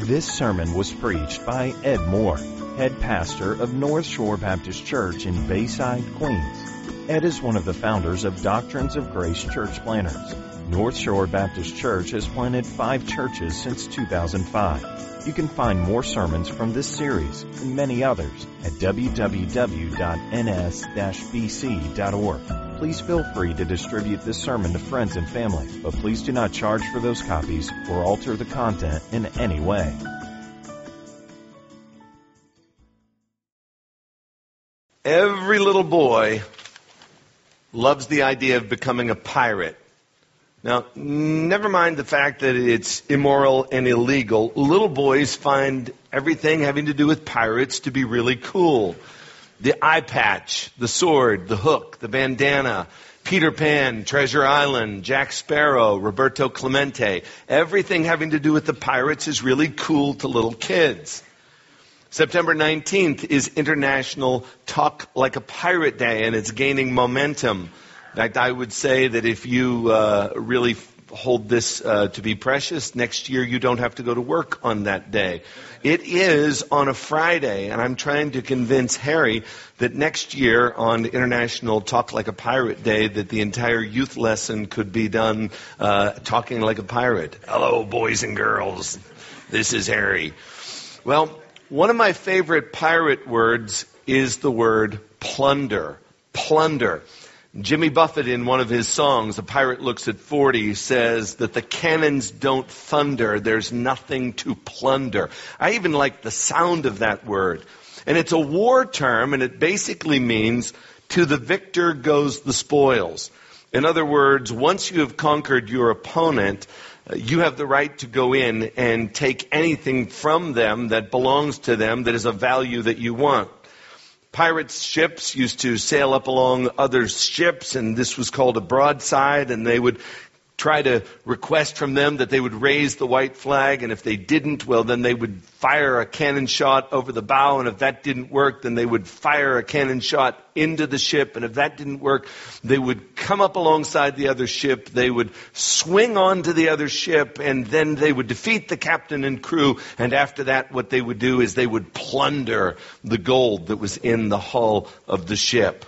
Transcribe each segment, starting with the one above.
This sermon was preached by Ed Moore, head pastor of North Shore Baptist Church in Bayside, Queens. Ed is one of the founders of Doctrines of Grace Church Planters. North Shore Baptist Church has planted five churches since 2005. You can find more sermons from this series and many others at www.ns-bc.org. Please feel free to distribute this sermon to friends and family, but please do not charge for those copies or alter the content in any way. Every little boy loves the idea of becoming a pirate. Now, never mind the fact that it's immoral and illegal. Little boys find everything having to do with pirates to be really cool. The eye patch, the sword, the hook, the bandana, Peter Pan, Treasure Island, Jack Sparrow, Roberto Clemente. Everything having to do with the pirates is really cool to little kids. September 19th is International Talk Like a Pirate Day, and it's gaining momentum. In fact, I would say that if you uh, really hold this uh, to be precious, next year you don't have to go to work on that day. It is on a Friday, and I'm trying to convince Harry that next year on International Talk Like a Pirate Day, that the entire youth lesson could be done uh, talking like a pirate. Hello, boys and girls. This is Harry. Well, one of my favorite pirate words is the word plunder. Plunder. Jimmy Buffett, in one of his songs, A Pirate Looks at 40, says that the cannons don't thunder. There's nothing to plunder. I even like the sound of that word. And it's a war term, and it basically means to the victor goes the spoils. In other words, once you have conquered your opponent, uh, you have the right to go in and take anything from them that belongs to them that is of value that you want. Pirates' ships used to sail up along other ships, and this was called a broadside, and they would try to request from them that they would raise the white flag, and if they didn't, well, then they would fire a cannon shot over the bow, and if that didn't work, then they would fire a cannon shot into the ship, and if that didn't work, they would come up alongside the other ship, they would swing onto the other ship, and then they would defeat the captain and crew, and after that, what they would do is they would plunder the gold that was in the hull of the ship.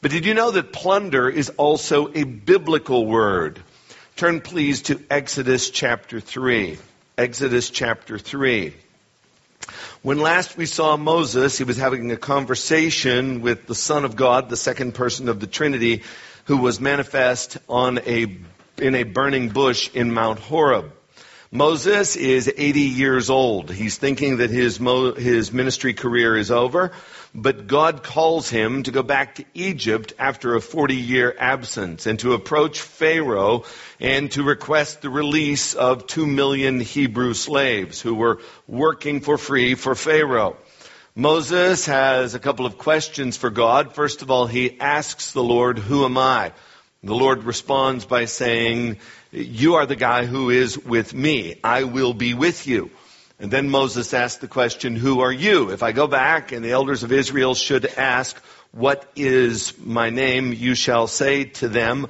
But did you know that plunder is also a biblical word? Turn please to Exodus chapter 3. Exodus chapter 3. When last we saw Moses, he was having a conversation with the Son of God, the second person of the Trinity, who was manifest on a, in a burning bush in Mount Horeb. Moses is 80 years old. He's thinking that his, mo- his ministry career is over, but God calls him to go back to Egypt after a 40 year absence and to approach Pharaoh and to request the release of two million Hebrew slaves who were working for free for Pharaoh. Moses has a couple of questions for God. First of all, he asks the Lord, Who am I? The Lord responds by saying, You are the guy who is with me. I will be with you. And then Moses asked the question, Who are you? If I go back and the elders of Israel should ask, What is my name? You shall say to them,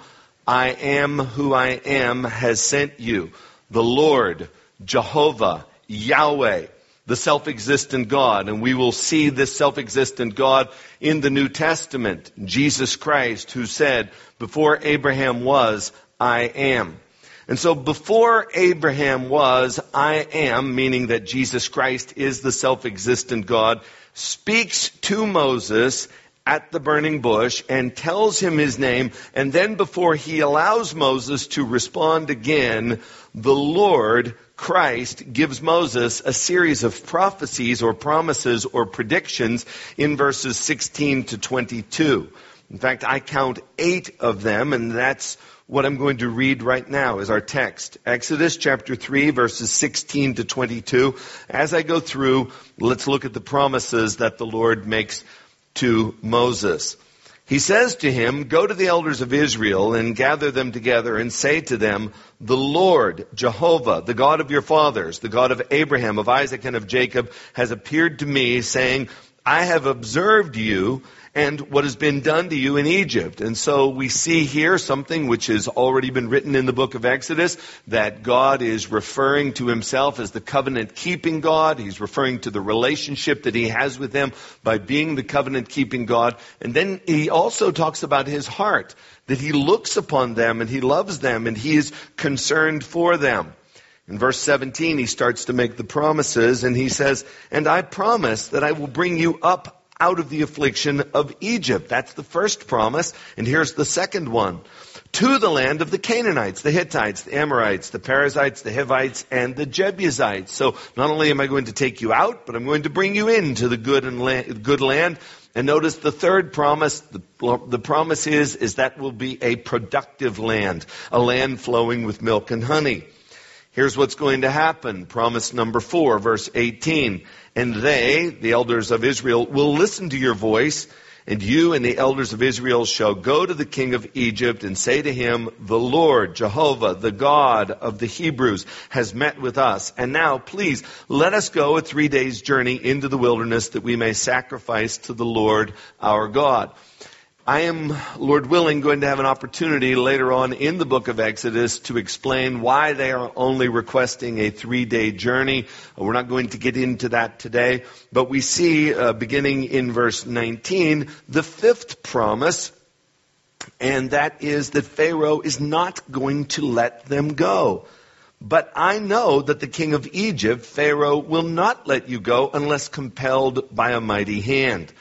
I am who I am has sent you. The Lord, Jehovah, Yahweh the self-existent God. And we will see this self-existent God in the New Testament. Jesus Christ who said, before Abraham was, I am. And so before Abraham was, I am, meaning that Jesus Christ is the self-existent God, speaks to Moses at the burning bush and tells him his name. And then before he allows Moses to respond again, the Lord Christ gives Moses a series of prophecies or promises or predictions in verses 16 to 22. In fact, I count eight of them, and that's what I'm going to read right now is our text. Exodus chapter 3 verses 16 to 22. As I go through, let's look at the promises that the Lord makes to Moses. He says to him, Go to the elders of Israel and gather them together and say to them, The Lord, Jehovah, the God of your fathers, the God of Abraham, of Isaac, and of Jacob, has appeared to me, saying, I have observed you and what has been done to you in Egypt. And so we see here something which has already been written in the book of Exodus that God is referring to himself as the covenant keeping God. He's referring to the relationship that he has with them by being the covenant keeping God. And then he also talks about his heart, that he looks upon them and he loves them and he is concerned for them. In verse 17, he starts to make the promises and he says, And I promise that I will bring you up out of the affliction of Egypt. That's the first promise. And here's the second one. To the land of the Canaanites, the Hittites, the Amorites, the Perizzites, the Hivites, and the Jebusites. So not only am I going to take you out, but I'm going to bring you into the good and la- good land. And notice the third promise, the, the promise is, is that will be a productive land, a land flowing with milk and honey. Here's what's going to happen. Promise number four, verse 18. And they, the elders of Israel, will listen to your voice, and you and the elders of Israel shall go to the king of Egypt and say to him, The Lord, Jehovah, the God of the Hebrews, has met with us. And now, please, let us go a three days journey into the wilderness that we may sacrifice to the Lord our God. I am, Lord willing, going to have an opportunity later on in the book of Exodus to explain why they are only requesting a three day journey. We're not going to get into that today, but we see, uh, beginning in verse 19, the fifth promise, and that is that Pharaoh is not going to let them go. But I know that the king of Egypt, Pharaoh, will not let you go unless compelled by a mighty hand.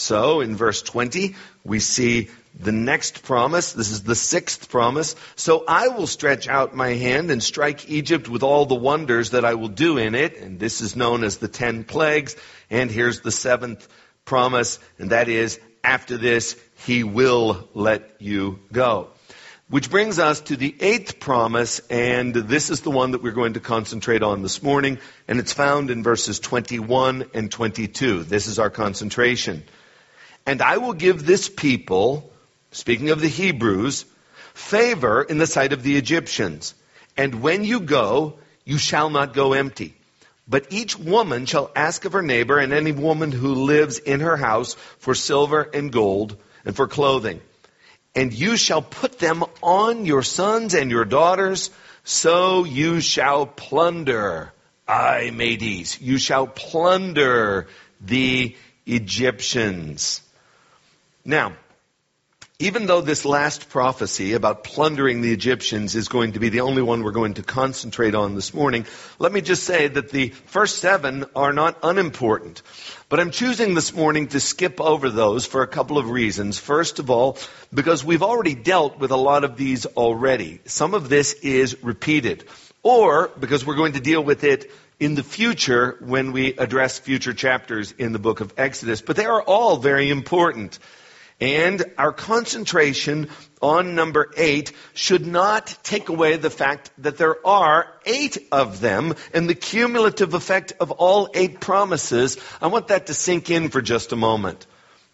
So, in verse 20, we see the next promise. This is the sixth promise. So I will stretch out my hand and strike Egypt with all the wonders that I will do in it. And this is known as the ten plagues. And here's the seventh promise, and that is, after this, he will let you go. Which brings us to the eighth promise, and this is the one that we're going to concentrate on this morning, and it's found in verses 21 and 22. This is our concentration. And I will give this people, speaking of the Hebrews, favor in the sight of the Egyptians. And when you go, you shall not go empty. But each woman shall ask of her neighbor and any woman who lives in her house for silver and gold and for clothing. And you shall put them on your sons and your daughters, so you shall plunder. I, Medes, you shall plunder the Egyptians. Now, even though this last prophecy about plundering the Egyptians is going to be the only one we're going to concentrate on this morning, let me just say that the first seven are not unimportant. But I'm choosing this morning to skip over those for a couple of reasons. First of all, because we've already dealt with a lot of these already. Some of this is repeated. Or because we're going to deal with it in the future when we address future chapters in the book of Exodus. But they are all very important. And our concentration on number eight should not take away the fact that there are eight of them and the cumulative effect of all eight promises. I want that to sink in for just a moment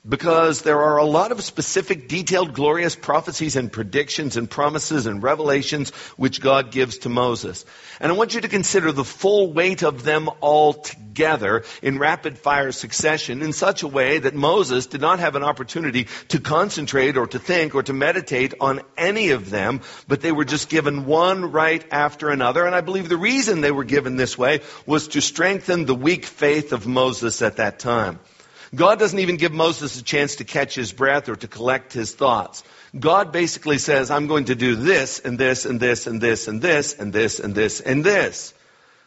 because there are a lot of specific, detailed, glorious prophecies and predictions and promises and revelations which God gives to Moses. And I want you to consider the full weight of them all together in rapid fire succession in such a way that Moses did not have an opportunity to concentrate or to think or to meditate on any of them, but they were just given one right after another. And I believe the reason they were given this way was to strengthen the weak faith of Moses at that time. God doesn't even give Moses a chance to catch his breath or to collect his thoughts. God basically says, I'm going to do this and this and this and this and this and this and this and this.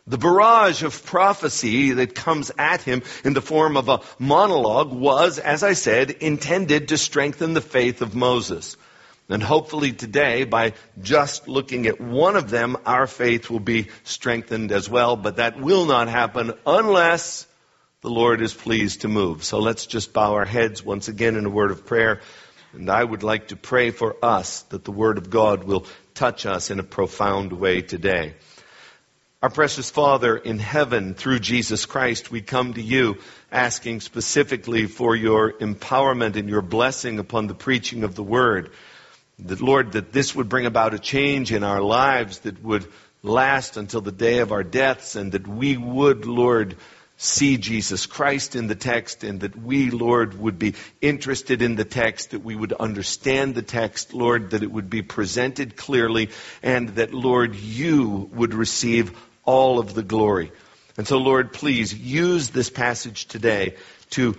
The barrage of prophecy that comes at him in the form of a monologue was, as I said, intended to strengthen the faith of Moses. And hopefully today, by just looking at one of them, our faith will be strengthened as well. But that will not happen unless the Lord is pleased to move. So let's just bow our heads once again in a word of prayer. And I would like to pray for us that the Word of God will touch us in a profound way today. Our precious Father in heaven, through Jesus Christ, we come to you asking specifically for your empowerment and your blessing upon the preaching of the Word. That, Lord, that this would bring about a change in our lives that would last until the day of our deaths and that we would, Lord, see Jesus Christ in the text and that we, Lord, would be interested in the text, that we would understand the text, Lord, that it would be presented clearly, and that, Lord, you would receive all of the glory. And so, Lord, please use this passage today to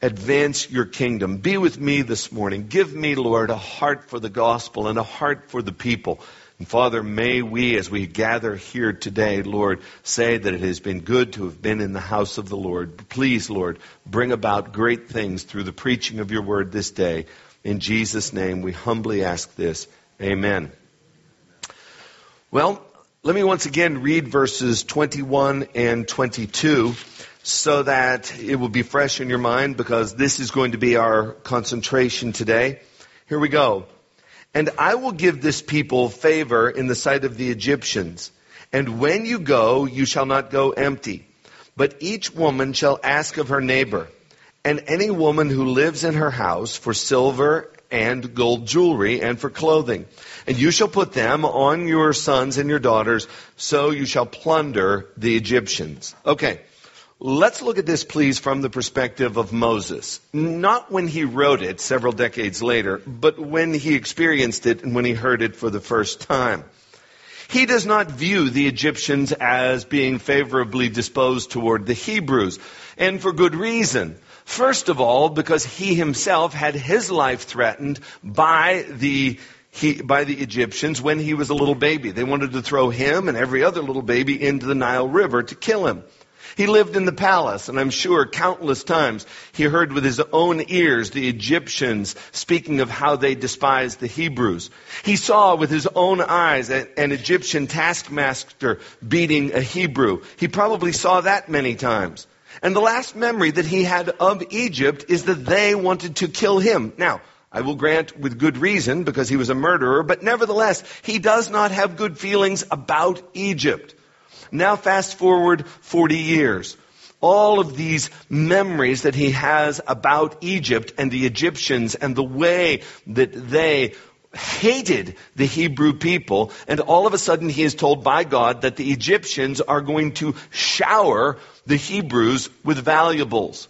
advance your kingdom. Be with me this morning. Give me, Lord, a heart for the gospel and a heart for the people. And Father, may we, as we gather here today, Lord, say that it has been good to have been in the house of the Lord. Please, Lord, bring about great things through the preaching of your word this day. In Jesus' name, we humbly ask this. Amen. Well, let me once again read verses 21 and 22 so that it will be fresh in your mind because this is going to be our concentration today. Here we go. And I will give this people favor in the sight of the Egyptians. And when you go, you shall not go empty. But each woman shall ask of her neighbor, and any woman who lives in her house for silver and gold jewelry and for clothing. And you shall put them on your sons and your daughters, so you shall plunder the Egyptians. Okay. Let's look at this, please, from the perspective of Moses. Not when he wrote it several decades later, but when he experienced it and when he heard it for the first time. He does not view the Egyptians as being favorably disposed toward the Hebrews, and for good reason. First of all, because he himself had his life threatened by the he, by the Egyptians when he was a little baby. They wanted to throw him and every other little baby into the Nile River to kill him. He lived in the palace, and I'm sure countless times he heard with his own ears the Egyptians speaking of how they despised the Hebrews. He saw with his own eyes an Egyptian taskmaster beating a Hebrew. He probably saw that many times. And the last memory that he had of Egypt is that they wanted to kill him. Now, I will grant with good reason because he was a murderer, but nevertheless, he does not have good feelings about Egypt. Now fast forward 40 years. All of these memories that he has about Egypt and the Egyptians and the way that they hated the Hebrew people, and all of a sudden he is told by God that the Egyptians are going to shower the Hebrews with valuables.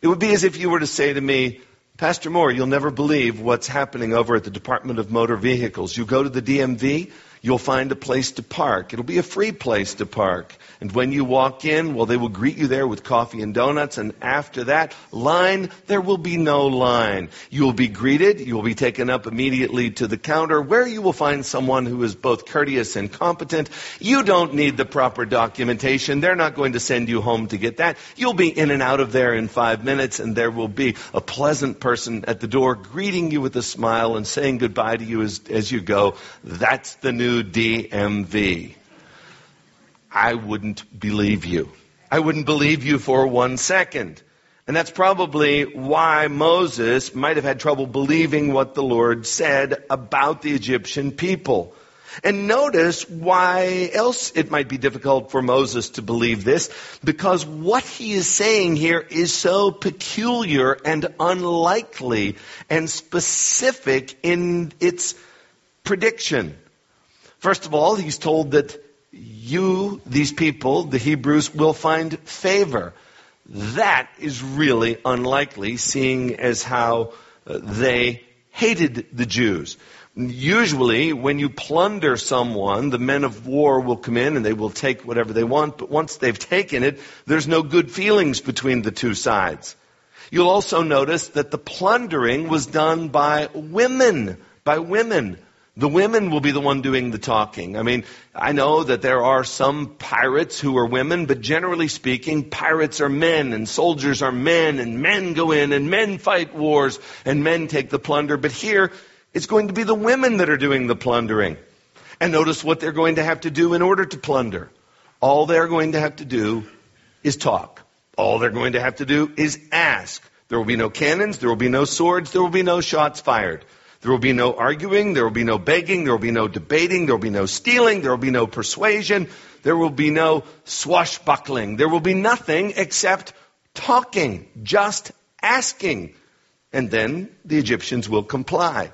It would be as if you were to say to me, Pastor Moore, you'll never believe what's happening over at the Department of Motor Vehicles. You go to the DMV, you'll find a place to park. It'll be a free place to park. And when you walk in, well, they will greet you there with coffee and donuts. And after that line, there will be no line. You will be greeted. You will be taken up immediately to the counter where you will find someone who is both courteous and competent. You don't need the proper documentation. They're not going to send you home to get that. You'll be in and out of there in five minutes and there will be a pleasant person at the door greeting you with a smile and saying goodbye to you as, as you go. That's the new DMV. I wouldn't believe you. I wouldn't believe you for one second. And that's probably why Moses might have had trouble believing what the Lord said about the Egyptian people. And notice why else it might be difficult for Moses to believe this, because what he is saying here is so peculiar and unlikely and specific in its prediction. First of all, he's told that you, these people, the Hebrews, will find favor. That is really unlikely, seeing as how uh, they hated the Jews. Usually, when you plunder someone, the men of war will come in and they will take whatever they want, but once they've taken it, there's no good feelings between the two sides. You'll also notice that the plundering was done by women, by women. The women will be the one doing the talking. I mean, I know that there are some pirates who are women, but generally speaking, pirates are men and soldiers are men and men go in and men fight wars and men take the plunder. But here, it's going to be the women that are doing the plundering. And notice what they're going to have to do in order to plunder. All they're going to have to do is talk. All they're going to have to do is ask. There will be no cannons, there will be no swords, there will be no shots fired. There will be no arguing. There will be no begging. There will be no debating. There will be no stealing. There will be no persuasion. There will be no swashbuckling. There will be nothing except talking, just asking. And then the Egyptians will comply.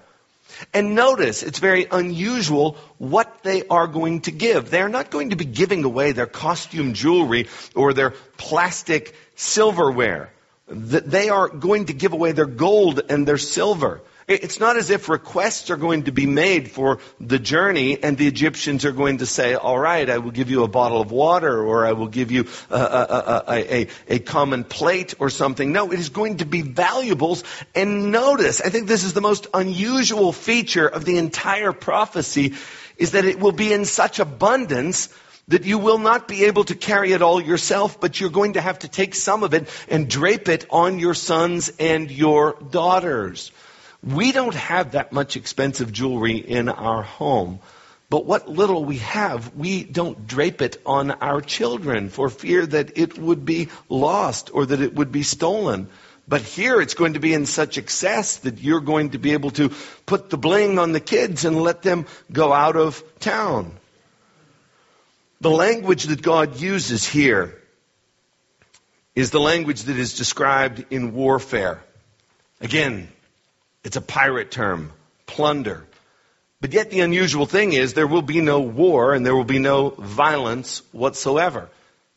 And notice, it's very unusual what they are going to give. They're not going to be giving away their costume jewelry or their plastic silverware. They are going to give away their gold and their silver. It's not as if requests are going to be made for the journey and the Egyptians are going to say, all right, I will give you a bottle of water or I will give you a, a, a, a, common plate or something. No, it is going to be valuables. And notice, I think this is the most unusual feature of the entire prophecy is that it will be in such abundance that you will not be able to carry it all yourself, but you're going to have to take some of it and drape it on your sons and your daughters. We don't have that much expensive jewelry in our home. But what little we have, we don't drape it on our children for fear that it would be lost or that it would be stolen. But here it's going to be in such excess that you're going to be able to put the bling on the kids and let them go out of town. The language that God uses here is the language that is described in warfare. Again, it's a pirate term, plunder. But yet the unusual thing is there will be no war and there will be no violence whatsoever.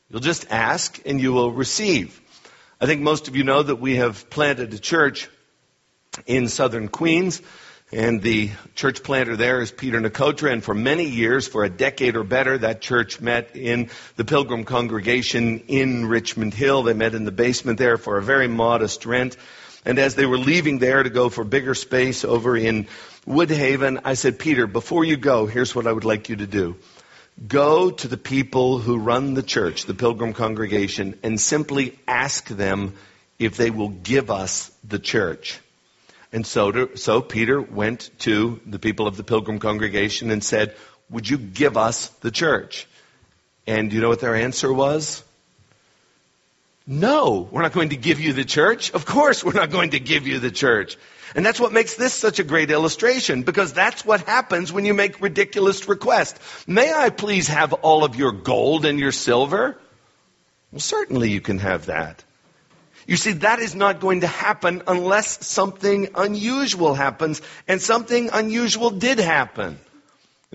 You'll just ask and you will receive. I think most of you know that we have planted a church in southern Queens. And the church planter there is Peter Nicotra. And for many years, for a decade or better, that church met in the Pilgrim congregation in Richmond Hill. They met in the basement there for a very modest rent. And as they were leaving there to go for bigger space over in Woodhaven, I said, Peter, before you go, here's what I would like you to do. Go to the people who run the church, the Pilgrim congregation, and simply ask them if they will give us the church. And so, to, so Peter went to the people of the Pilgrim congregation and said, Would you give us the church? And you know what their answer was? No, we're not going to give you the church. Of course, we're not going to give you the church. And that's what makes this such a great illustration, because that's what happens when you make ridiculous requests. May I please have all of your gold and your silver? Well, certainly you can have that. You see, that is not going to happen unless something unusual happens, and something unusual did happen.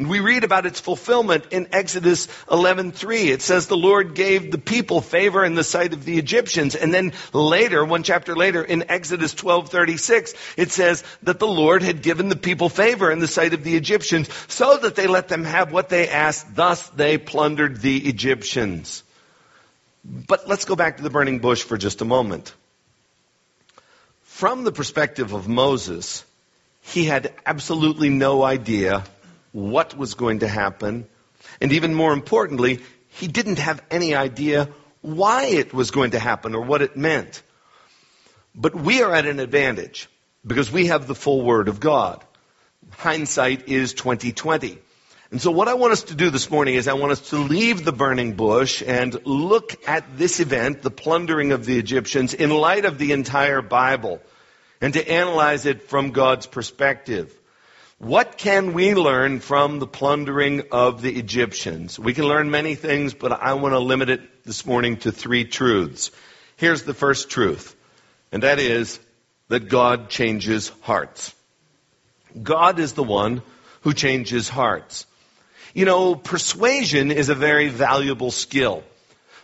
And we read about its fulfillment in Exodus 11:3. It says the Lord gave the people favor in the sight of the Egyptians. And then later, one chapter later in Exodus 12:36, it says that the Lord had given the people favor in the sight of the Egyptians so that they let them have what they asked. Thus they plundered the Egyptians. But let's go back to the burning bush for just a moment. From the perspective of Moses, he had absolutely no idea what was going to happen. And even more importantly, he didn't have any idea why it was going to happen or what it meant. But we are at an advantage because we have the full word of God. Hindsight is 2020. And so what I want us to do this morning is I want us to leave the burning bush and look at this event, the plundering of the Egyptians, in light of the entire Bible and to analyze it from God's perspective. What can we learn from the plundering of the Egyptians? We can learn many things, but I want to limit it this morning to three truths. Here's the first truth, and that is that God changes hearts. God is the one who changes hearts. You know, persuasion is a very valuable skill.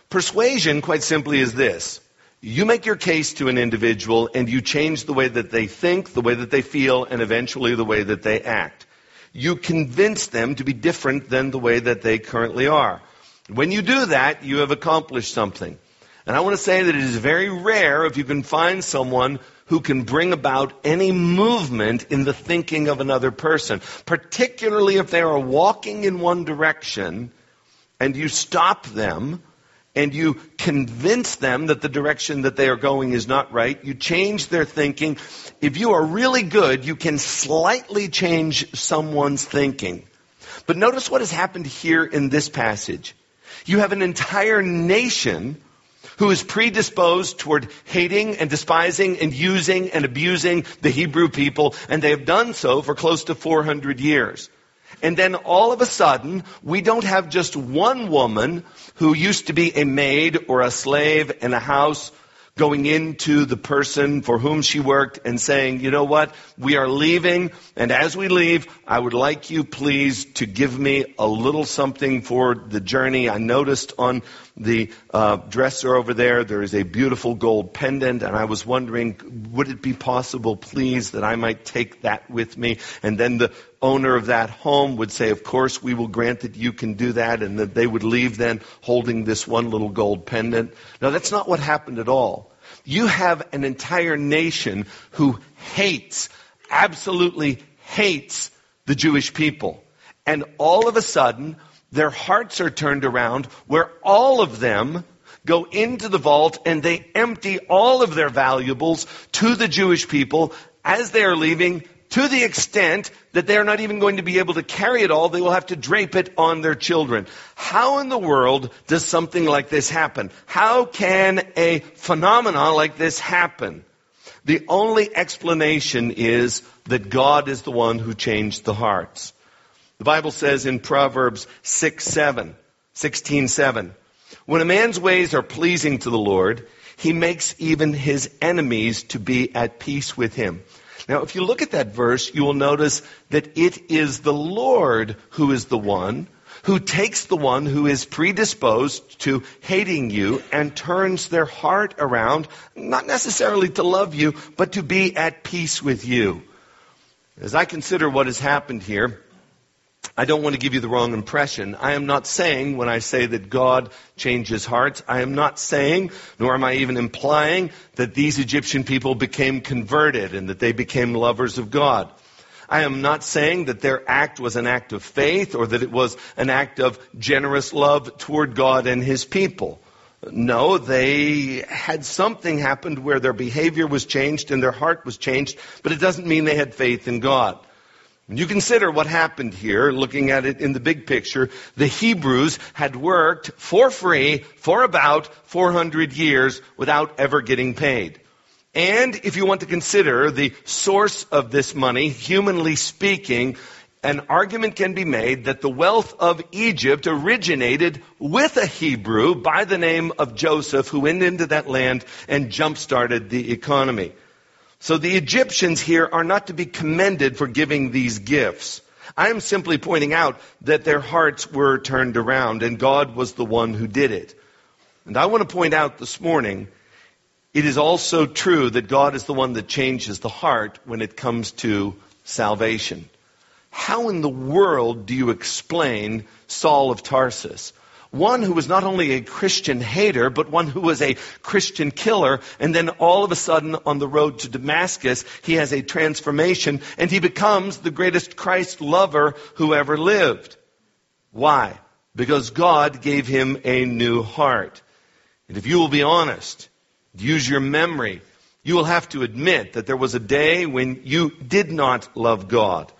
Persuasion, quite simply, is this. You make your case to an individual and you change the way that they think, the way that they feel, and eventually the way that they act. You convince them to be different than the way that they currently are. When you do that, you have accomplished something. And I want to say that it is very rare if you can find someone who can bring about any movement in the thinking of another person, particularly if they are walking in one direction and you stop them and you convince them that the direction that they are going is not right. You change their thinking. If you are really good, you can slightly change someone's thinking. But notice what has happened here in this passage. You have an entire nation who is predisposed toward hating and despising and using and abusing the Hebrew people, and they have done so for close to 400 years. And then all of a sudden, we don't have just one woman who used to be a maid or a slave in a house going into the person for whom she worked and saying, you know what, we are leaving, and as we leave, I would like you please to give me a little something for the journey. I noticed on the uh, dresser over there, there is a beautiful gold pendant, and I was wondering, would it be possible, please, that I might take that with me? And then the owner of that home would say, of course, we will grant that you can do that, and that they would leave then holding this one little gold pendant. Now, that's not what happened at all. You have an entire nation who hates, absolutely hates the Jewish people. And all of a sudden, their hearts are turned around where all of them go into the vault and they empty all of their valuables to the Jewish people as they are leaving to the extent that they're not even going to be able to carry it all. They will have to drape it on their children. How in the world does something like this happen? How can a phenomenon like this happen? The only explanation is that God is the one who changed the hearts. The Bible says in Proverbs 6, 7, 16, 7, when a man's ways are pleasing to the Lord, he makes even his enemies to be at peace with him. Now, if you look at that verse, you will notice that it is the Lord who is the one who takes the one who is predisposed to hating you and turns their heart around, not necessarily to love you, but to be at peace with you. As I consider what has happened here, I don't want to give you the wrong impression. I am not saying when I say that God changes hearts, I am not saying, nor am I even implying, that these Egyptian people became converted and that they became lovers of God. I am not saying that their act was an act of faith or that it was an act of generous love toward God and His people. No, they had something happened where their behavior was changed and their heart was changed, but it doesn't mean they had faith in God. When you consider what happened here, looking at it in the big picture, the Hebrews had worked for free for about 400 years without ever getting paid. And if you want to consider the source of this money, humanly speaking, an argument can be made that the wealth of Egypt originated with a Hebrew by the name of Joseph who went into that land and jump-started the economy. So the Egyptians here are not to be commended for giving these gifts. I am simply pointing out that their hearts were turned around and God was the one who did it. And I want to point out this morning, it is also true that God is the one that changes the heart when it comes to salvation. How in the world do you explain Saul of Tarsus? One who was not only a Christian hater, but one who was a Christian killer. And then all of a sudden on the road to Damascus, he has a transformation and he becomes the greatest Christ lover who ever lived. Why? Because God gave him a new heart. And if you will be honest, use your memory, you will have to admit that there was a day when you did not love God.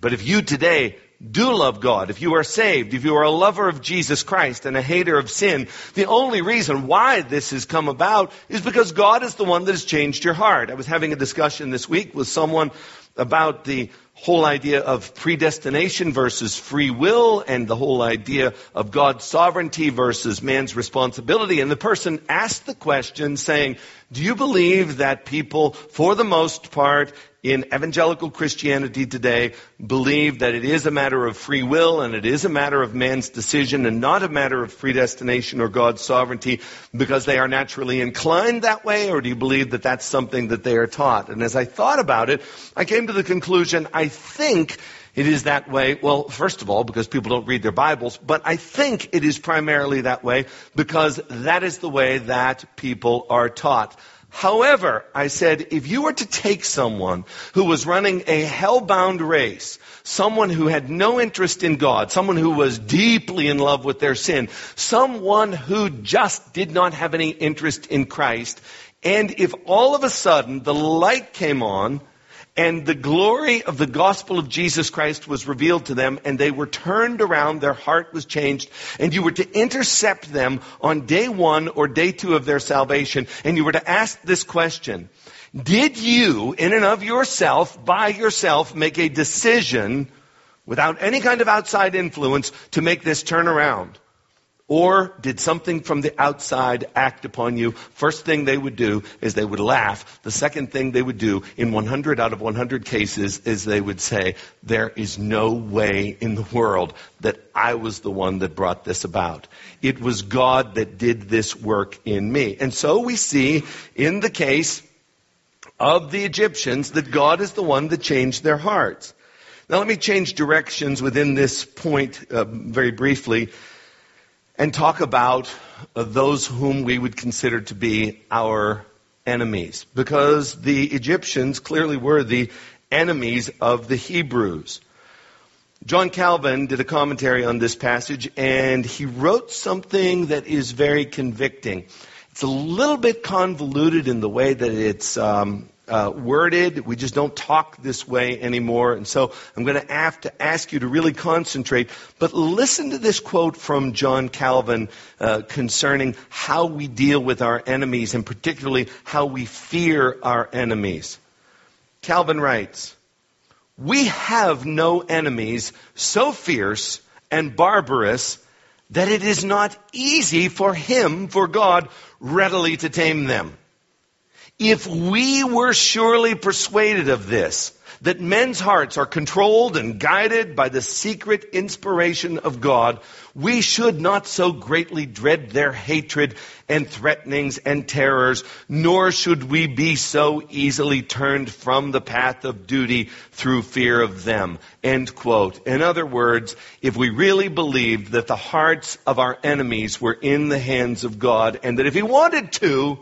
But if you today do love God, if you are saved, if you are a lover of Jesus Christ and a hater of sin, the only reason why this has come about is because God is the one that has changed your heart. I was having a discussion this week with someone about the whole idea of predestination versus free will and the whole idea of God's sovereignty versus man's responsibility. And the person asked the question saying, do you believe that people, for the most part, in evangelical Christianity today believe that it is a matter of free will and it is a matter of man's decision and not a matter of predestination or God's sovereignty because they are naturally inclined that way or do you believe that that's something that they are taught? And as I thought about it, I came to the conclusion I think it is that way, well, first of all, because people don't read their Bibles, but I think it is primarily that way because that is the way that people are taught. However, I said, if you were to take someone who was running a hell-bound race, someone who had no interest in God, someone who was deeply in love with their sin, someone who just did not have any interest in Christ, and if all of a sudden the light came on, and the glory of the gospel of Jesus Christ was revealed to them and they were turned around, their heart was changed, and you were to intercept them on day one or day two of their salvation, and you were to ask this question. Did you, in and of yourself, by yourself, make a decision without any kind of outside influence to make this turnaround? Or did something from the outside act upon you, first thing they would do is they would laugh. The second thing they would do in 100 out of 100 cases is they would say, there is no way in the world that I was the one that brought this about. It was God that did this work in me. And so we see in the case of the Egyptians that God is the one that changed their hearts. Now let me change directions within this point uh, very briefly and talk about uh, those whom we would consider to be our enemies. Because the Egyptians clearly were the enemies of the Hebrews. John Calvin did a commentary on this passage and he wrote something that is very convicting. It's a little bit convoluted in the way that it's um, uh, worded. We just don't talk this way anymore. And so I'm going to have to ask you to really concentrate. But listen to this quote from John Calvin uh, concerning how we deal with our enemies and particularly how we fear our enemies. Calvin writes, We have no enemies so fierce and barbarous that it is not easy for him, for God, readily to tame them. If we were surely persuaded of this, that men's hearts are controlled and guided by the secret inspiration of God, we should not so greatly dread their hatred and threatenings and terrors, nor should we be so easily turned from the path of duty through fear of them. End quote. In other words, if we really believed that the hearts of our enemies were in the hands of God and that if He wanted to,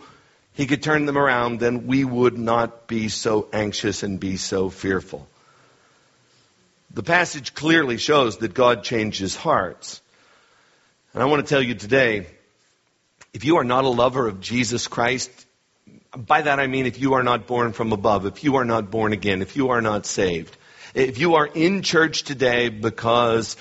he could turn them around, then we would not be so anxious and be so fearful. The passage clearly shows that God changes hearts. And I want to tell you today, if you are not a lover of Jesus Christ, by that I mean if you are not born from above, if you are not born again, if you are not saved, if you are in church today because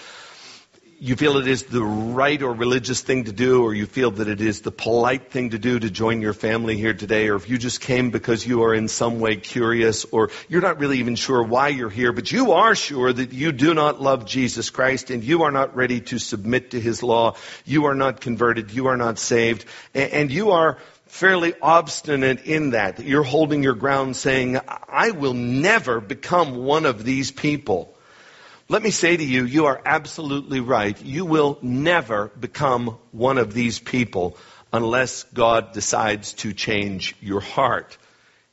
you feel it is the right or religious thing to do, or you feel that it is the polite thing to do to join your family here today, or if you just came because you are in some way curious, or you're not really even sure why you're here, but you are sure that you do not love Jesus Christ and you are not ready to submit to His law, you are not converted, you are not saved, and you are fairly obstinate in that, that you're holding your ground saying, I will never become one of these people. Let me say to you, you are absolutely right. You will never become one of these people unless God decides to change your heart.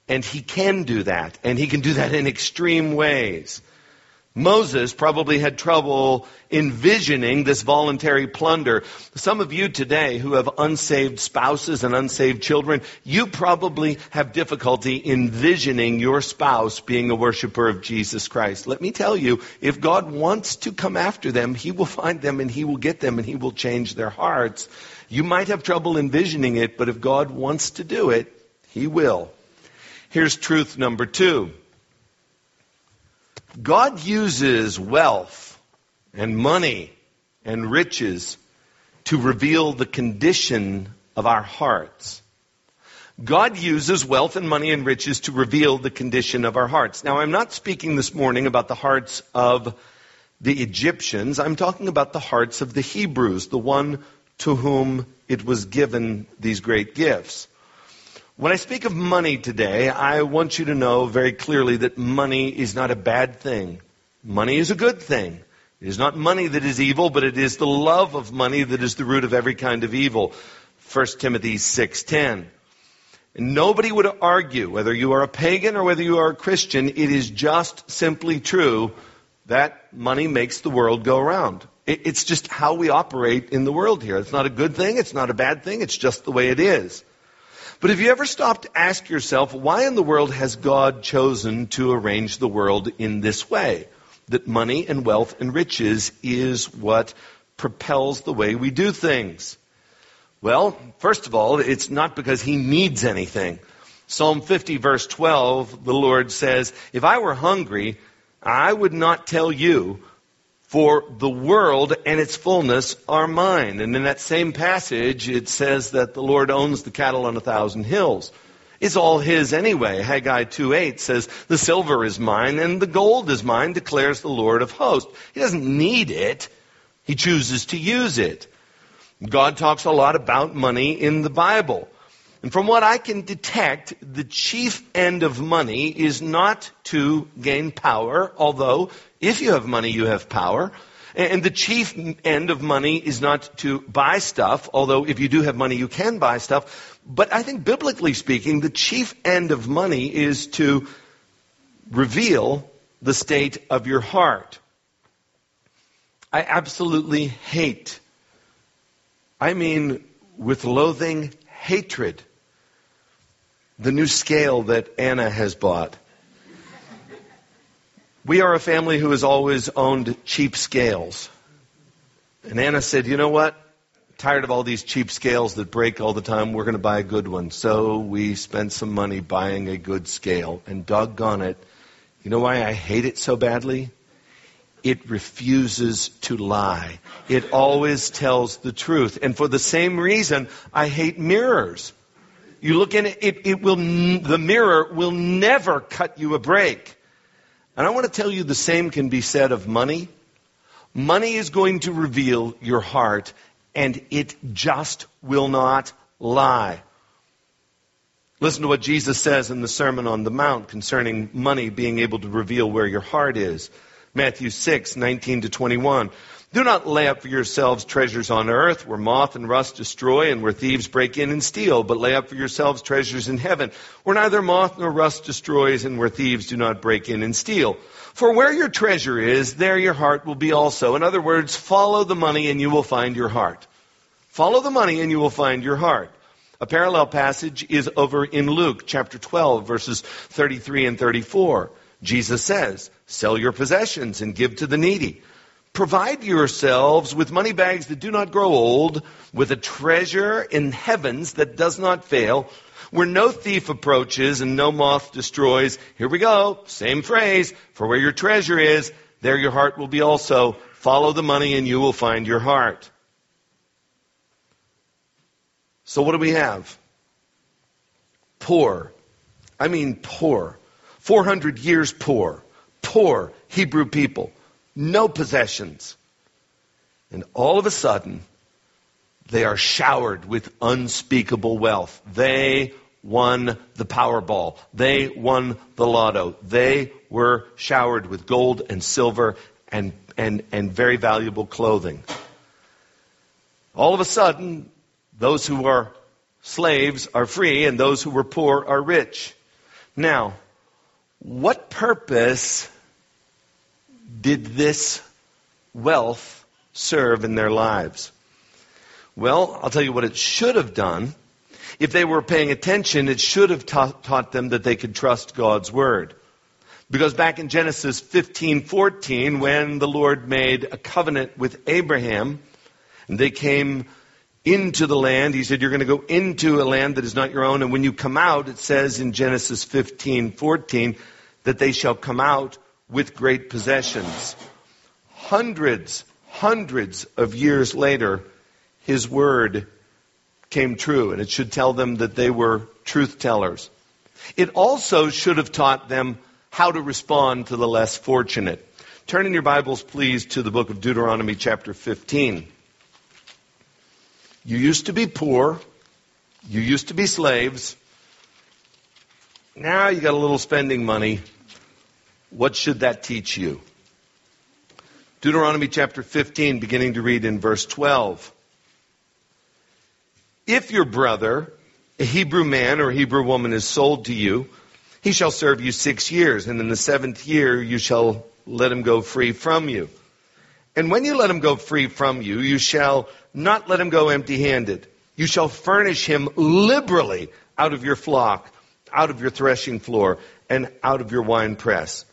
And He can do that. And He can do that in extreme ways. Moses probably had trouble envisioning this voluntary plunder. Some of you today who have unsaved spouses and unsaved children, you probably have difficulty envisioning your spouse being a worshiper of Jesus Christ. Let me tell you, if God wants to come after them, He will find them and He will get them and He will change their hearts. You might have trouble envisioning it, but if God wants to do it, He will. Here's truth number two. God uses wealth and money and riches to reveal the condition of our hearts. God uses wealth and money and riches to reveal the condition of our hearts. Now, I'm not speaking this morning about the hearts of the Egyptians. I'm talking about the hearts of the Hebrews, the one to whom it was given these great gifts. When I speak of money today, I want you to know very clearly that money is not a bad thing. Money is a good thing. It is not money that is evil, but it is the love of money that is the root of every kind of evil. 1 Timothy 6:10. And nobody would argue whether you are a pagan or whether you are a Christian, it is just simply true that money makes the world go around. It's just how we operate in the world here. It's not a good thing, it's not a bad thing, it's just the way it is. But have you ever stopped to ask yourself, why in the world has God chosen to arrange the world in this way? That money and wealth and riches is what propels the way we do things. Well, first of all, it's not because he needs anything. Psalm 50 verse 12, the Lord says, if I were hungry, I would not tell you, for the world and its fullness are mine. And in that same passage, it says that the Lord owns the cattle on a thousand hills. It's all his anyway. Haggai 2.8 says, the silver is mine and the gold is mine, declares the Lord of hosts. He doesn't need it. He chooses to use it. God talks a lot about money in the Bible. And from what I can detect, the chief end of money is not to gain power, although if you have money, you have power. And the chief end of money is not to buy stuff, although if you do have money, you can buy stuff. But I think biblically speaking, the chief end of money is to reveal the state of your heart. I absolutely hate, I mean with loathing, hatred, the new scale that Anna has bought. We are a family who has always owned cheap scales. And Anna said, you know what? tired of all these cheap scales that break all the time. We're going to buy a good one. So we spent some money buying a good scale. And doggone it, you know why I hate it so badly? It refuses to lie. It always tells the truth. And for the same reason, I hate mirrors. You look in it, it, it will, the mirror will never cut you a break. And I want to tell you the same can be said of money. Money is going to reveal your heart, and it just will not lie. Listen to what Jesus says in the Sermon on the Mount concerning money being able to reveal where your heart is. Matthew 6, 19 to 21. Do not lay up for yourselves treasures on earth where moth and rust destroy and where thieves break in and steal, but lay up for yourselves treasures in heaven where neither moth nor rust destroys and where thieves do not break in and steal. For where your treasure is, there your heart will be also. In other words, follow the money and you will find your heart. Follow the money and you will find your heart. A parallel passage is over in Luke chapter 12 verses 33 and 34. Jesus says, sell your possessions and give to the needy. Provide yourselves with money bags that do not grow old, with a treasure in heavens that does not fail, where no thief approaches and no moth destroys. Here we go. Same phrase. For where your treasure is, there your heart will be also. Follow the money and you will find your heart. So what do we have? Poor. I mean poor. 400 years poor. Poor Hebrew people no possessions. And all of a sudden, they are showered with unspeakable wealth. They won the Powerball. They won the lotto. They were showered with gold and silver and, and, and very valuable clothing. All of a sudden, those who are slaves are free and those who were poor are rich. Now, what purpose did this wealth serve in their lives? Well, I'll tell you what it should have done. If they were paying attention, it should have ta- taught them that they could trust God's word. Because back in Genesis 15:14 when the Lord made a covenant with Abraham and they came into the land, he said you're going to go into a land that is not your own and when you come out it says in Genesis 15:14 that they shall come out with great possessions. Hundreds, hundreds of years later, his word came true, and it should tell them that they were truth tellers. It also should have taught them how to respond to the less fortunate. Turn in your Bibles, please, to the book of Deuteronomy, chapter 15. You used to be poor. You used to be slaves. Now you got a little spending money. What should that teach you? Deuteronomy chapter 15, beginning to read in verse 12. If your brother, a Hebrew man or Hebrew woman, is sold to you, he shall serve you six years, and in the seventh year you shall let him go free from you. And when you let him go free from you, you shall not let him go empty handed. You shall furnish him liberally out of your flock, out of your threshing floor, and out of your wine press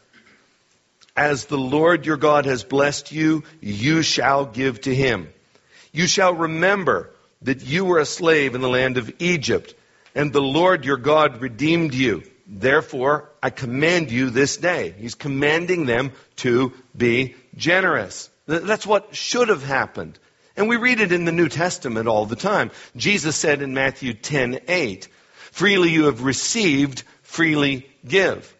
as the Lord your God has blessed you, you shall give to him. You shall remember that you were a slave in the land of Egypt, and the Lord your God redeemed you. Therefore, I command you this day. He's commanding them to be generous. That's what should have happened. And we read it in the New Testament all the time. Jesus said in Matthew 10 8, freely you have received, freely give.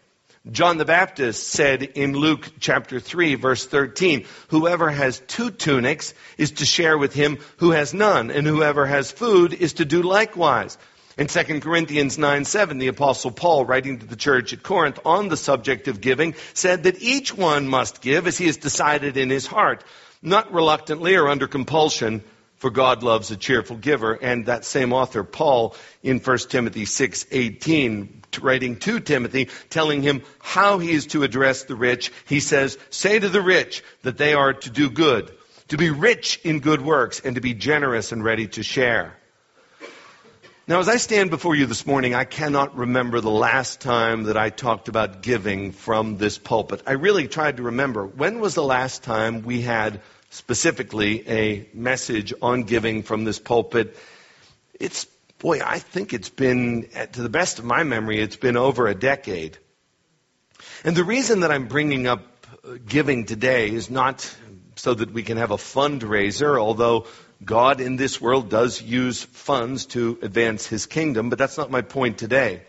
John the Baptist said in Luke chapter 3 verse 13, whoever has two tunics is to share with him who has none, and whoever has food is to do likewise. In 2 Corinthians 9 7, the Apostle Paul, writing to the church at Corinth on the subject of giving, said that each one must give as he has decided in his heart, not reluctantly or under compulsion, for God loves a cheerful giver. And that same author, Paul, in 1 Timothy 6 18, writing to Timothy, telling him how he is to address the rich, he says, Say to the rich that they are to do good, to be rich in good works, and to be generous and ready to share. Now, as I stand before you this morning, I cannot remember the last time that I talked about giving from this pulpit. I really tried to remember when was the last time we had specifically a message on giving from this pulpit. It's, boy, I think it's been, to the best of my memory, it's been over a decade. And the reason that I'm bringing up uh, giving today is not so that we can have a fundraiser, although God in this world does use funds to advance his kingdom, but that's not my point today.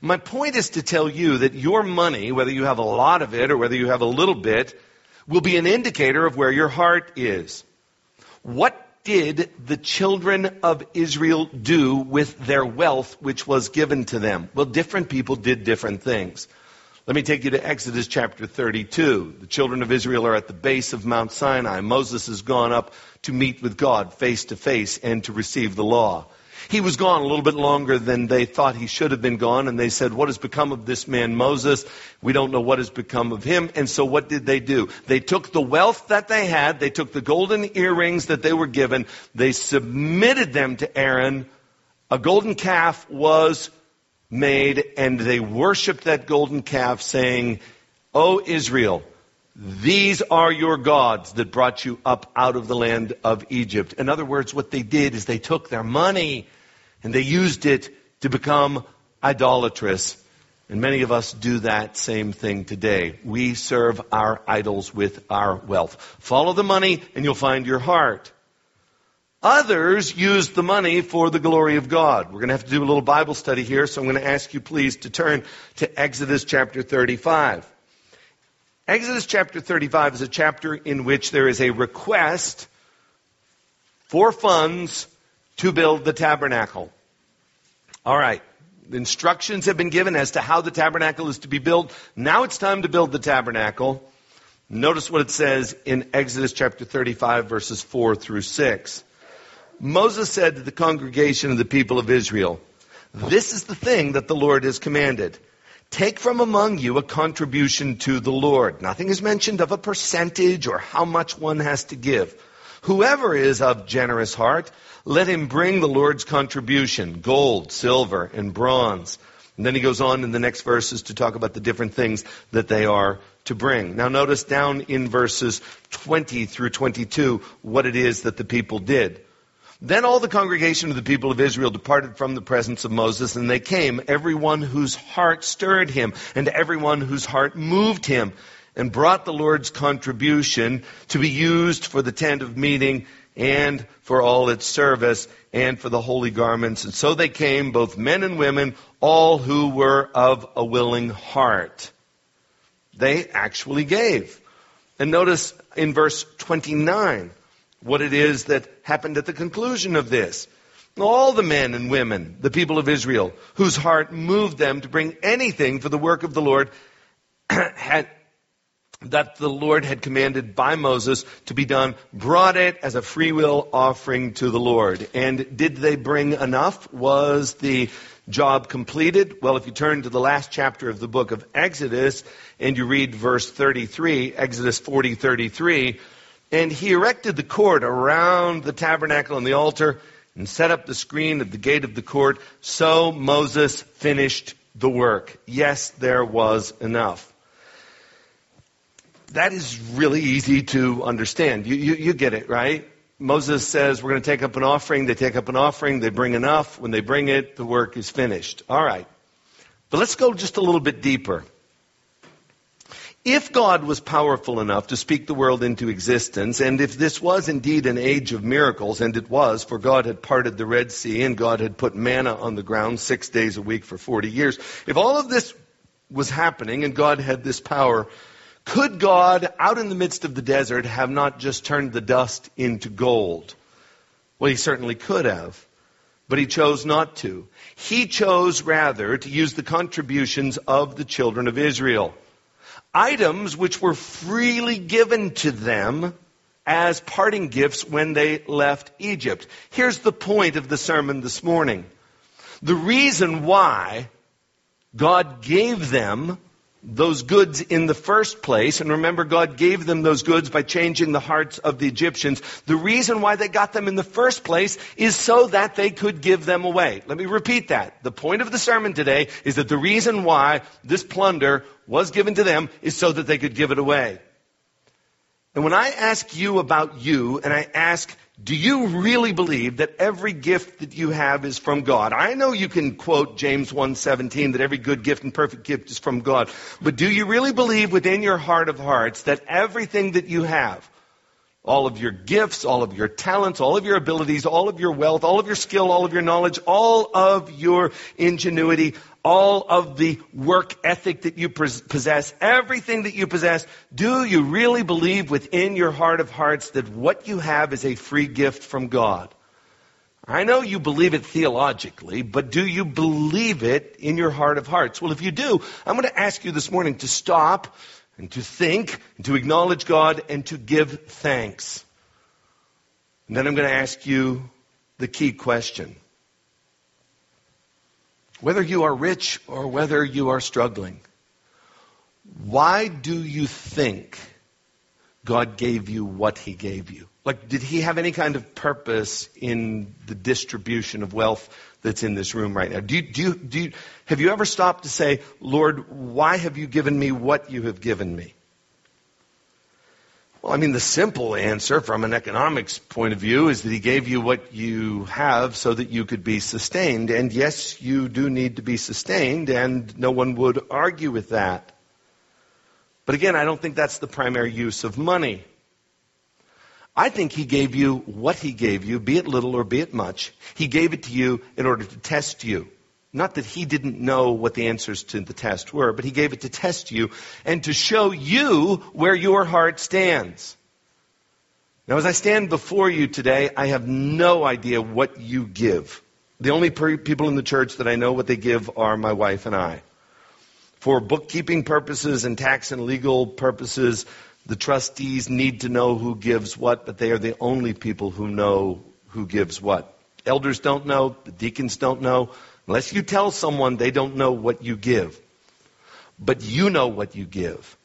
My point is to tell you that your money, whether you have a lot of it or whether you have a little bit, will be an indicator of where your heart is. What did the children of Israel do with their wealth which was given to them? Well, different people did different things. Let me take you to Exodus chapter 32. The children of Israel are at the base of Mount Sinai. Moses has gone up to meet with God face to face and to receive the law. He was gone a little bit longer than they thought he should have been gone, and they said, What has become of this man Moses? We don't know what has become of him. And so what did they do? They took the wealth that they had, they took the golden earrings that they were given, they submitted them to Aaron. A golden calf was made, and they worshiped that golden calf, saying, O Israel, these are your gods that brought you up out of the land of Egypt. In other words, what they did is they took their money and they used it to become idolatrous. And many of us do that same thing today. We serve our idols with our wealth. Follow the money and you'll find your heart. Others use the money for the glory of God. We're going to have to do a little Bible study here, so I'm going to ask you please to turn to Exodus chapter 35. Exodus chapter 35 is a chapter in which there is a request for funds to build the tabernacle. All right. Instructions have been given as to how the tabernacle is to be built. Now it's time to build the tabernacle. Notice what it says in Exodus chapter 35 verses 4 through 6. Moses said to the congregation of the people of Israel, This is the thing that the Lord has commanded. Take from among you a contribution to the Lord. Nothing is mentioned of a percentage or how much one has to give. Whoever is of generous heart, let him bring the Lord's contribution, gold, silver, and bronze. And then he goes on in the next verses to talk about the different things that they are to bring. Now notice down in verses 20 through 22 what it is that the people did. Then all the congregation of the people of Israel departed from the presence of Moses, and they came, everyone whose heart stirred him, and everyone whose heart moved him, and brought the Lord's contribution to be used for the tent of meeting and for all its service and for the holy garments. And so they came, both men and women, all who were of a willing heart. They actually gave. And notice in verse 29, what it is that happened at the conclusion of this. All the men and women, the people of Israel, whose heart moved them to bring anything for the work of the Lord, had, that the Lord had commanded by Moses to be done, brought it as a free will offering to the Lord. And did they bring enough? Was the job completed? Well, if you turn to the last chapter of the book of Exodus and you read verse 33, Exodus 40, 33, and he erected the court around the tabernacle and the altar and set up the screen at the gate of the court. So Moses finished the work. Yes, there was enough. That is really easy to understand. You, you, you get it, right? Moses says, We're going to take up an offering. They take up an offering. They bring enough. When they bring it, the work is finished. All right. But let's go just a little bit deeper. If God was powerful enough to speak the world into existence, and if this was indeed an age of miracles, and it was, for God had parted the Red Sea and God had put manna on the ground six days a week for 40 years, if all of this was happening and God had this power. Could God, out in the midst of the desert, have not just turned the dust into gold? Well, he certainly could have, but he chose not to. He chose rather to use the contributions of the children of Israel. Items which were freely given to them as parting gifts when they left Egypt. Here's the point of the sermon this morning. The reason why God gave them those goods in the first place, and remember, God gave them those goods by changing the hearts of the Egyptians. The reason why they got them in the first place is so that they could give them away. Let me repeat that. The point of the sermon today is that the reason why this plunder was given to them is so that they could give it away. And when I ask you about you, and I ask do you really believe that every gift that you have is from God? I know you can quote James 1:17 that every good gift and perfect gift is from God. But do you really believe within your heart of hearts that everything that you have, all of your gifts, all of your talents, all of your abilities, all of your wealth, all of your skill, all of your knowledge, all of your ingenuity, all of the work ethic that you possess, everything that you possess, do you really believe within your heart of hearts that what you have is a free gift from God? I know you believe it theologically, but do you believe it in your heart of hearts? Well, if you do, I'm going to ask you this morning to stop and to think and to acknowledge God and to give thanks. And then I'm going to ask you the key question. Whether you are rich or whether you are struggling, why do you think God gave you what He gave you? Like, did He have any kind of purpose in the distribution of wealth that's in this room right now? Do you, do you, do you, have you ever stopped to say, Lord, why have you given me what you have given me? Well, I mean, the simple answer from an economics point of view is that he gave you what you have so that you could be sustained. And yes, you do need to be sustained, and no one would argue with that. But again, I don't think that's the primary use of money. I think he gave you what he gave you, be it little or be it much. He gave it to you in order to test you. Not that he didn't know what the answers to the test were, but he gave it to test you and to show you where your heart stands. Now, as I stand before you today, I have no idea what you give. The only people in the church that I know what they give are my wife and I. For bookkeeping purposes and tax and legal purposes, the trustees need to know who gives what, but they are the only people who know who gives what. Elders don't know, the deacons don't know, Unless you tell someone they don't know what you give, but you know what you give.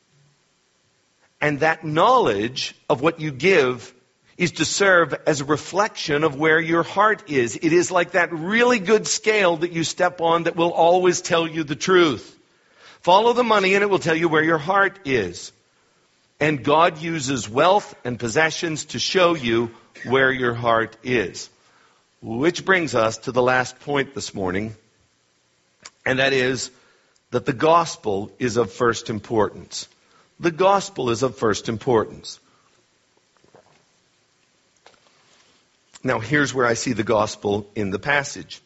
And that knowledge of what you give is to serve as a reflection of where your heart is. It is like that really good scale that you step on that will always tell you the truth. Follow the money and it will tell you where your heart is. And God uses wealth and possessions to show you where your heart is. Which brings us to the last point this morning, and that is that the gospel is of first importance. The gospel is of first importance. Now, here's where I see the gospel in the passage.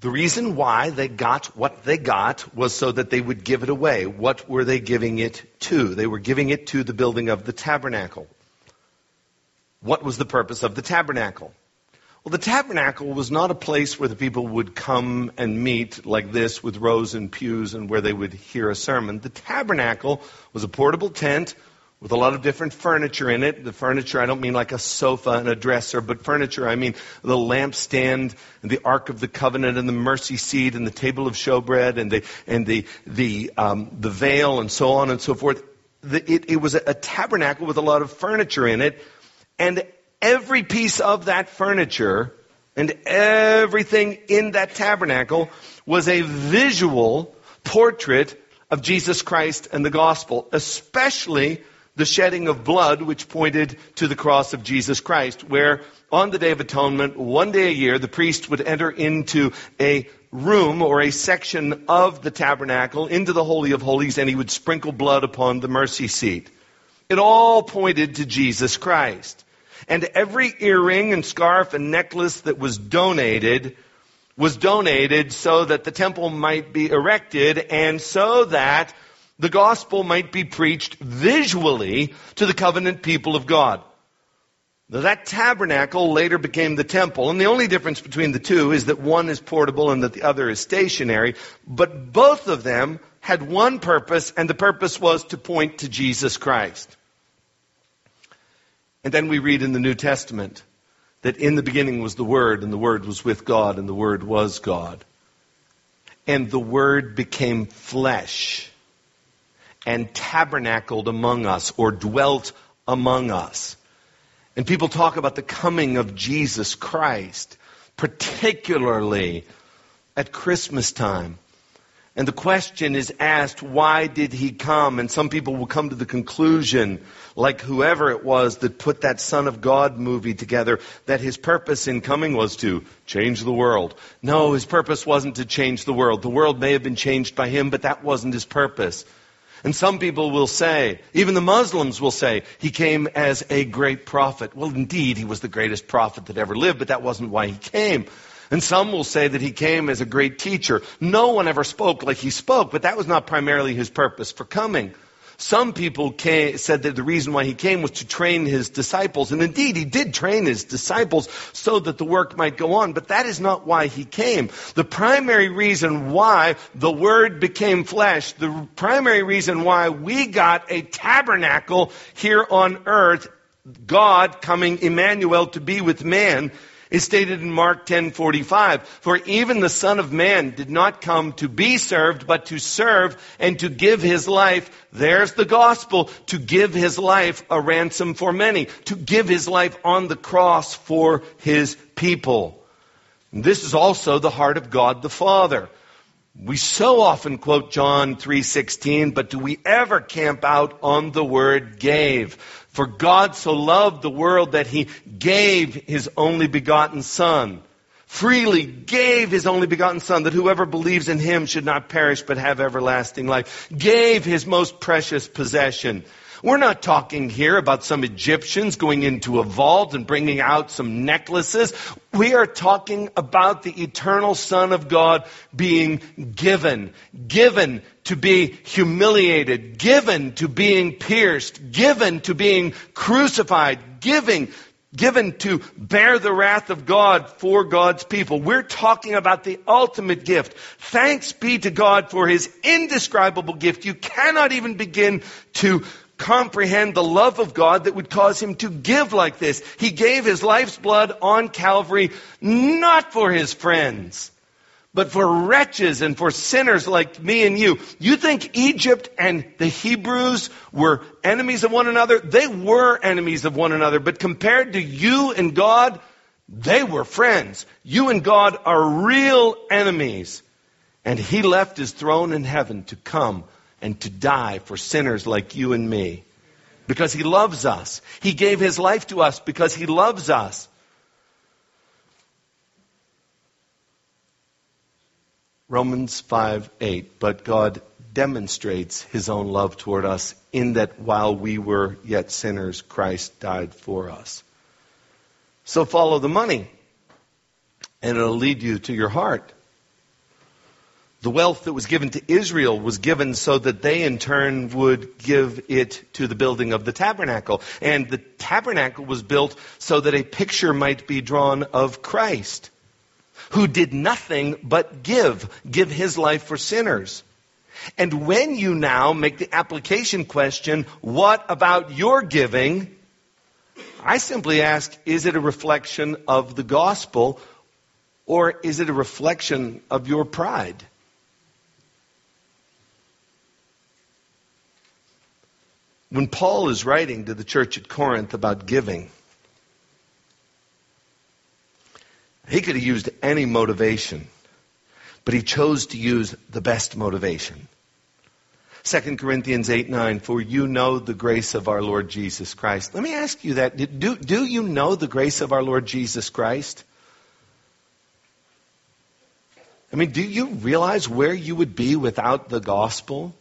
The reason why they got what they got was so that they would give it away. What were they giving it to? They were giving it to the building of the tabernacle. What was the purpose of the tabernacle? Well, the tabernacle was not a place where the people would come and meet like this with rows and pews and where they would hear a sermon. The tabernacle was a portable tent with a lot of different furniture in it. The furniture, I don't mean like a sofa and a dresser, but furniture, I mean the lampstand and the Ark of the Covenant and the mercy seat and the table of showbread and the, and the, the, um, the veil and so on and so forth. The, it, it was a, a tabernacle with a lot of furniture in it and every piece of that furniture and everything in that tabernacle was a visual portrait of Jesus Christ and the gospel, especially the shedding of blood, which pointed to the cross of Jesus Christ, where on the Day of Atonement, one day a year, the priest would enter into a room or a section of the tabernacle, into the Holy of Holies, and he would sprinkle blood upon the mercy seat. It all pointed to Jesus Christ. And every earring and scarf and necklace that was donated was donated so that the temple might be erected and so that the gospel might be preached visually to the covenant people of God. Now, that tabernacle later became the temple, and the only difference between the two is that one is portable and that the other is stationary, but both of them had one purpose, and the purpose was to point to Jesus Christ. And then we read in the New Testament that in the beginning was the Word, and the Word was with God, and the Word was God. And the Word became flesh and tabernacled among us, or dwelt among us. And people talk about the coming of Jesus Christ, particularly at Christmas time. And the question is asked, why did he come? And some people will come to the conclusion, like whoever it was that put that Son of God movie together, that his purpose in coming was to change the world. No, his purpose wasn't to change the world. The world may have been changed by him, but that wasn't his purpose. And some people will say, even the Muslims will say, he came as a great prophet. Well, indeed, he was the greatest prophet that ever lived, but that wasn't why he came. And some will say that he came as a great teacher. No one ever spoke like he spoke, but that was not primarily his purpose for coming. Some people came, said that the reason why he came was to train his disciples. And indeed, he did train his disciples so that the work might go on. But that is not why he came. The primary reason why the Word became flesh, the primary reason why we got a tabernacle here on earth, God coming Emmanuel to be with man, is stated in Mark 10:45, "For even the Son of Man did not come to be served, but to serve and to give his life." There's the gospel, to give his life a ransom for many, to give his life on the cross for his people. And this is also the heart of God the Father. We so often quote John 3:16, but do we ever camp out on the word gave? For God so loved the world that he gave his only begotten son. Freely gave his only begotten son that whoever believes in him should not perish but have everlasting life. Gave his most precious possession. We're not talking here about some Egyptians going into a vault and bringing out some necklaces. We are talking about the eternal Son of God being given, given to be humiliated, given to being pierced, given to being crucified, giving given to bear the wrath of God for God's people. We're talking about the ultimate gift. Thanks be to God for his indescribable gift. You cannot even begin to comprehend the love of God that would cause him to give like this. He gave his life's blood on Calvary not for his friends, but for wretches and for sinners like me and you. You think Egypt and the Hebrews were enemies of one another? They were enemies of one another, but compared to you and God, they were friends. You and God are real enemies. And he left his throne in heaven to come and to die for sinners like you and me. Because he loves us. He gave his life to us because he loves us. Romans 5 8. But God demonstrates his own love toward us in that while we were yet sinners, Christ died for us. So follow the money, and it'll lead you to your heart. The wealth that was given to Israel was given so that they in turn would give it to the building of the tabernacle. And the tabernacle was built so that a picture might be drawn of Christ, who did nothing but give, give his life for sinners. And when you now make the application question, what about your giving? I simply ask, is it a reflection of the gospel or is it a reflection of your pride? When Paul is writing to the church at Corinth about giving, he could have used any motivation, but he chose to use the best motivation. 2 Corinthians 8 9, for you know the grace of our Lord Jesus Christ. Let me ask you that. Do, do you know the grace of our Lord Jesus Christ? I mean, do you realize where you would be without the gospel?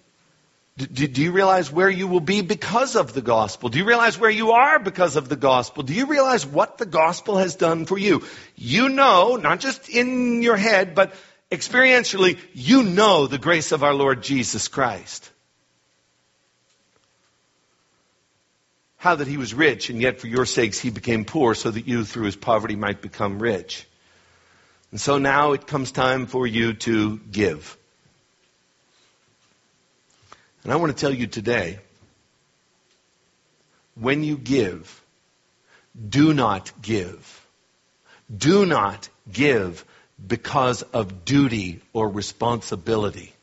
Do, do, you realize where you will be because of the gospel? Do you realize where you are because of the gospel? Do you realize what the gospel has done for you? You know, not just in your head, but experientially, you know the grace of our Lord Jesus Christ. How that he was rich, and yet for your sakes he became poor, so that you through his poverty might become rich. And so now it comes time for you to give. And I want to tell you today when you give, do not give. Do not give because of duty or responsibility.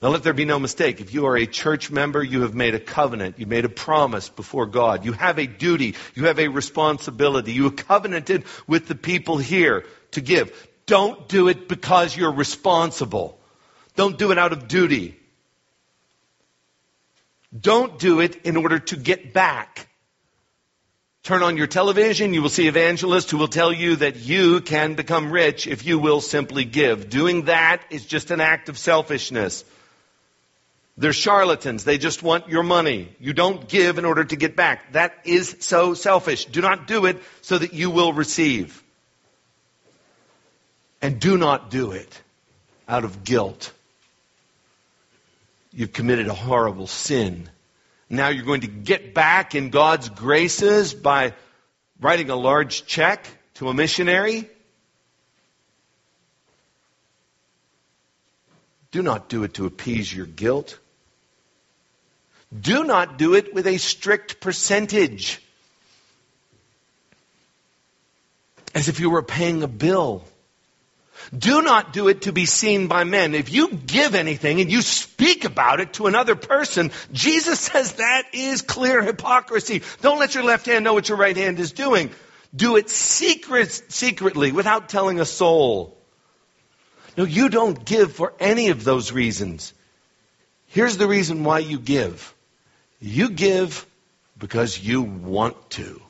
Now let there be no mistake. If you are a church member, you have made a covenant. You made a promise before God. You have a duty. You have a responsibility. You have covenanted with the people here to give. Don't do it because you're responsible. Don't do it out of duty. Don't do it in order to get back. Turn on your television, you will see evangelists who will tell you that you can become rich if you will simply give. Doing that is just an act of selfishness. They're charlatans. They just want your money. You don't give in order to get back. That is so selfish. Do not do it so that you will receive. And do not do it out of guilt You've committed a horrible sin. Now you're going to get back in God's graces by writing a large check to a missionary. Do not do it to appease your guilt. Do not do it with a strict percentage. As if you were paying a bill. Do not do it to be seen by men. If you give anything and you speak about it to another person, Jesus says that is clear hypocrisy. Don't let your left hand know what your right hand is doing. Do it secret, secretly without telling a soul. No, you don't give for any of those reasons. Here's the reason why you give. You give because you want to.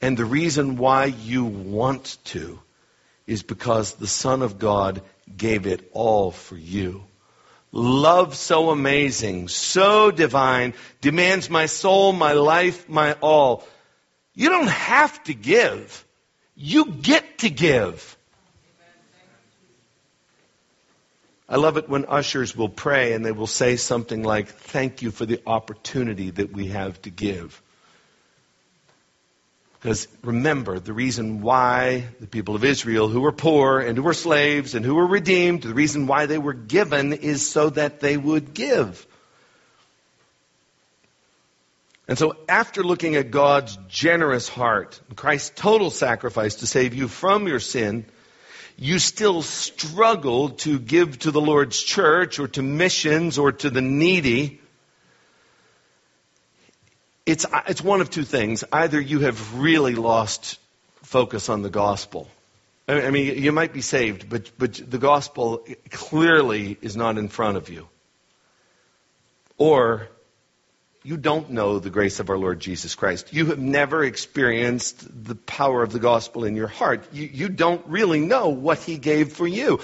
And the reason why you want to is because the Son of God gave it all for you. Love so amazing, so divine, demands my soul, my life, my all. You don't have to give. You get to give. I love it when ushers will pray and they will say something like, Thank you for the opportunity that we have to give. Because remember, the reason why the people of Israel, who were poor and who were slaves and who were redeemed, the reason why they were given is so that they would give. And so, after looking at God's generous heart, Christ's total sacrifice to save you from your sin, you still struggle to give to the Lord's church or to missions or to the needy it's, it's one of two things. Either you have really lost focus on the gospel. I mean, you might be saved, but, but the gospel clearly is not in front of you. Or you don't know the grace of our Lord Jesus Christ. You have never experienced the power of the gospel in your heart. You, you don't really know what he gave for you.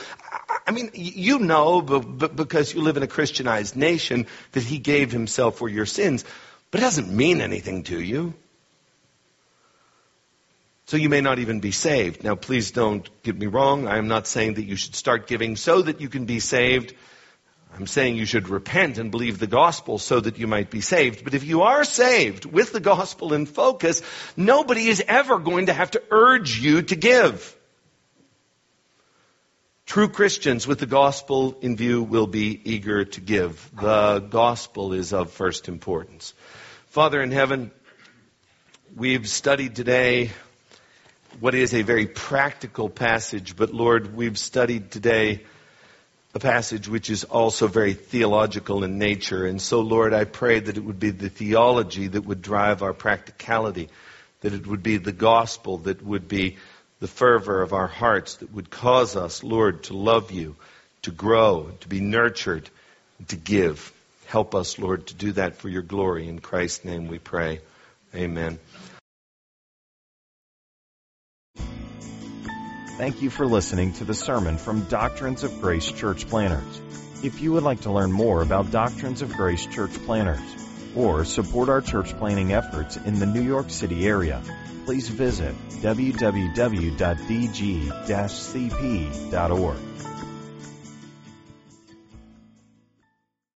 I mean, you know but, but because you live in a Christianized nation that he gave himself for your sins. But it doesn't mean anything to you. So you may not even be saved. Now, please don't get me wrong. I am not saying that you should start giving so that you can be saved. I'm saying you should repent and believe the gospel so that you might be saved. But if you are saved with the gospel in focus, nobody is ever going to have to urge you to give. True Christians with the gospel in view will be eager to give. The gospel is of first importance. Father in heaven, we've studied today what is a very practical passage, but Lord, we've studied today a passage which is also very theological in nature. And so, Lord, I pray that it would be the theology that would drive our practicality, that it would be the gospel that would be the fervor of our hearts, that would cause us, Lord, to love you, to grow, to be nurtured, to give. Help us, Lord, to do that for your glory. In Christ's name we pray. Amen. Thank you for listening to the sermon from Doctrines of Grace Church Planters. If you would like to learn more about Doctrines of Grace church planters or support our church planting efforts in the New York City area, please visit www.dg-cp.org.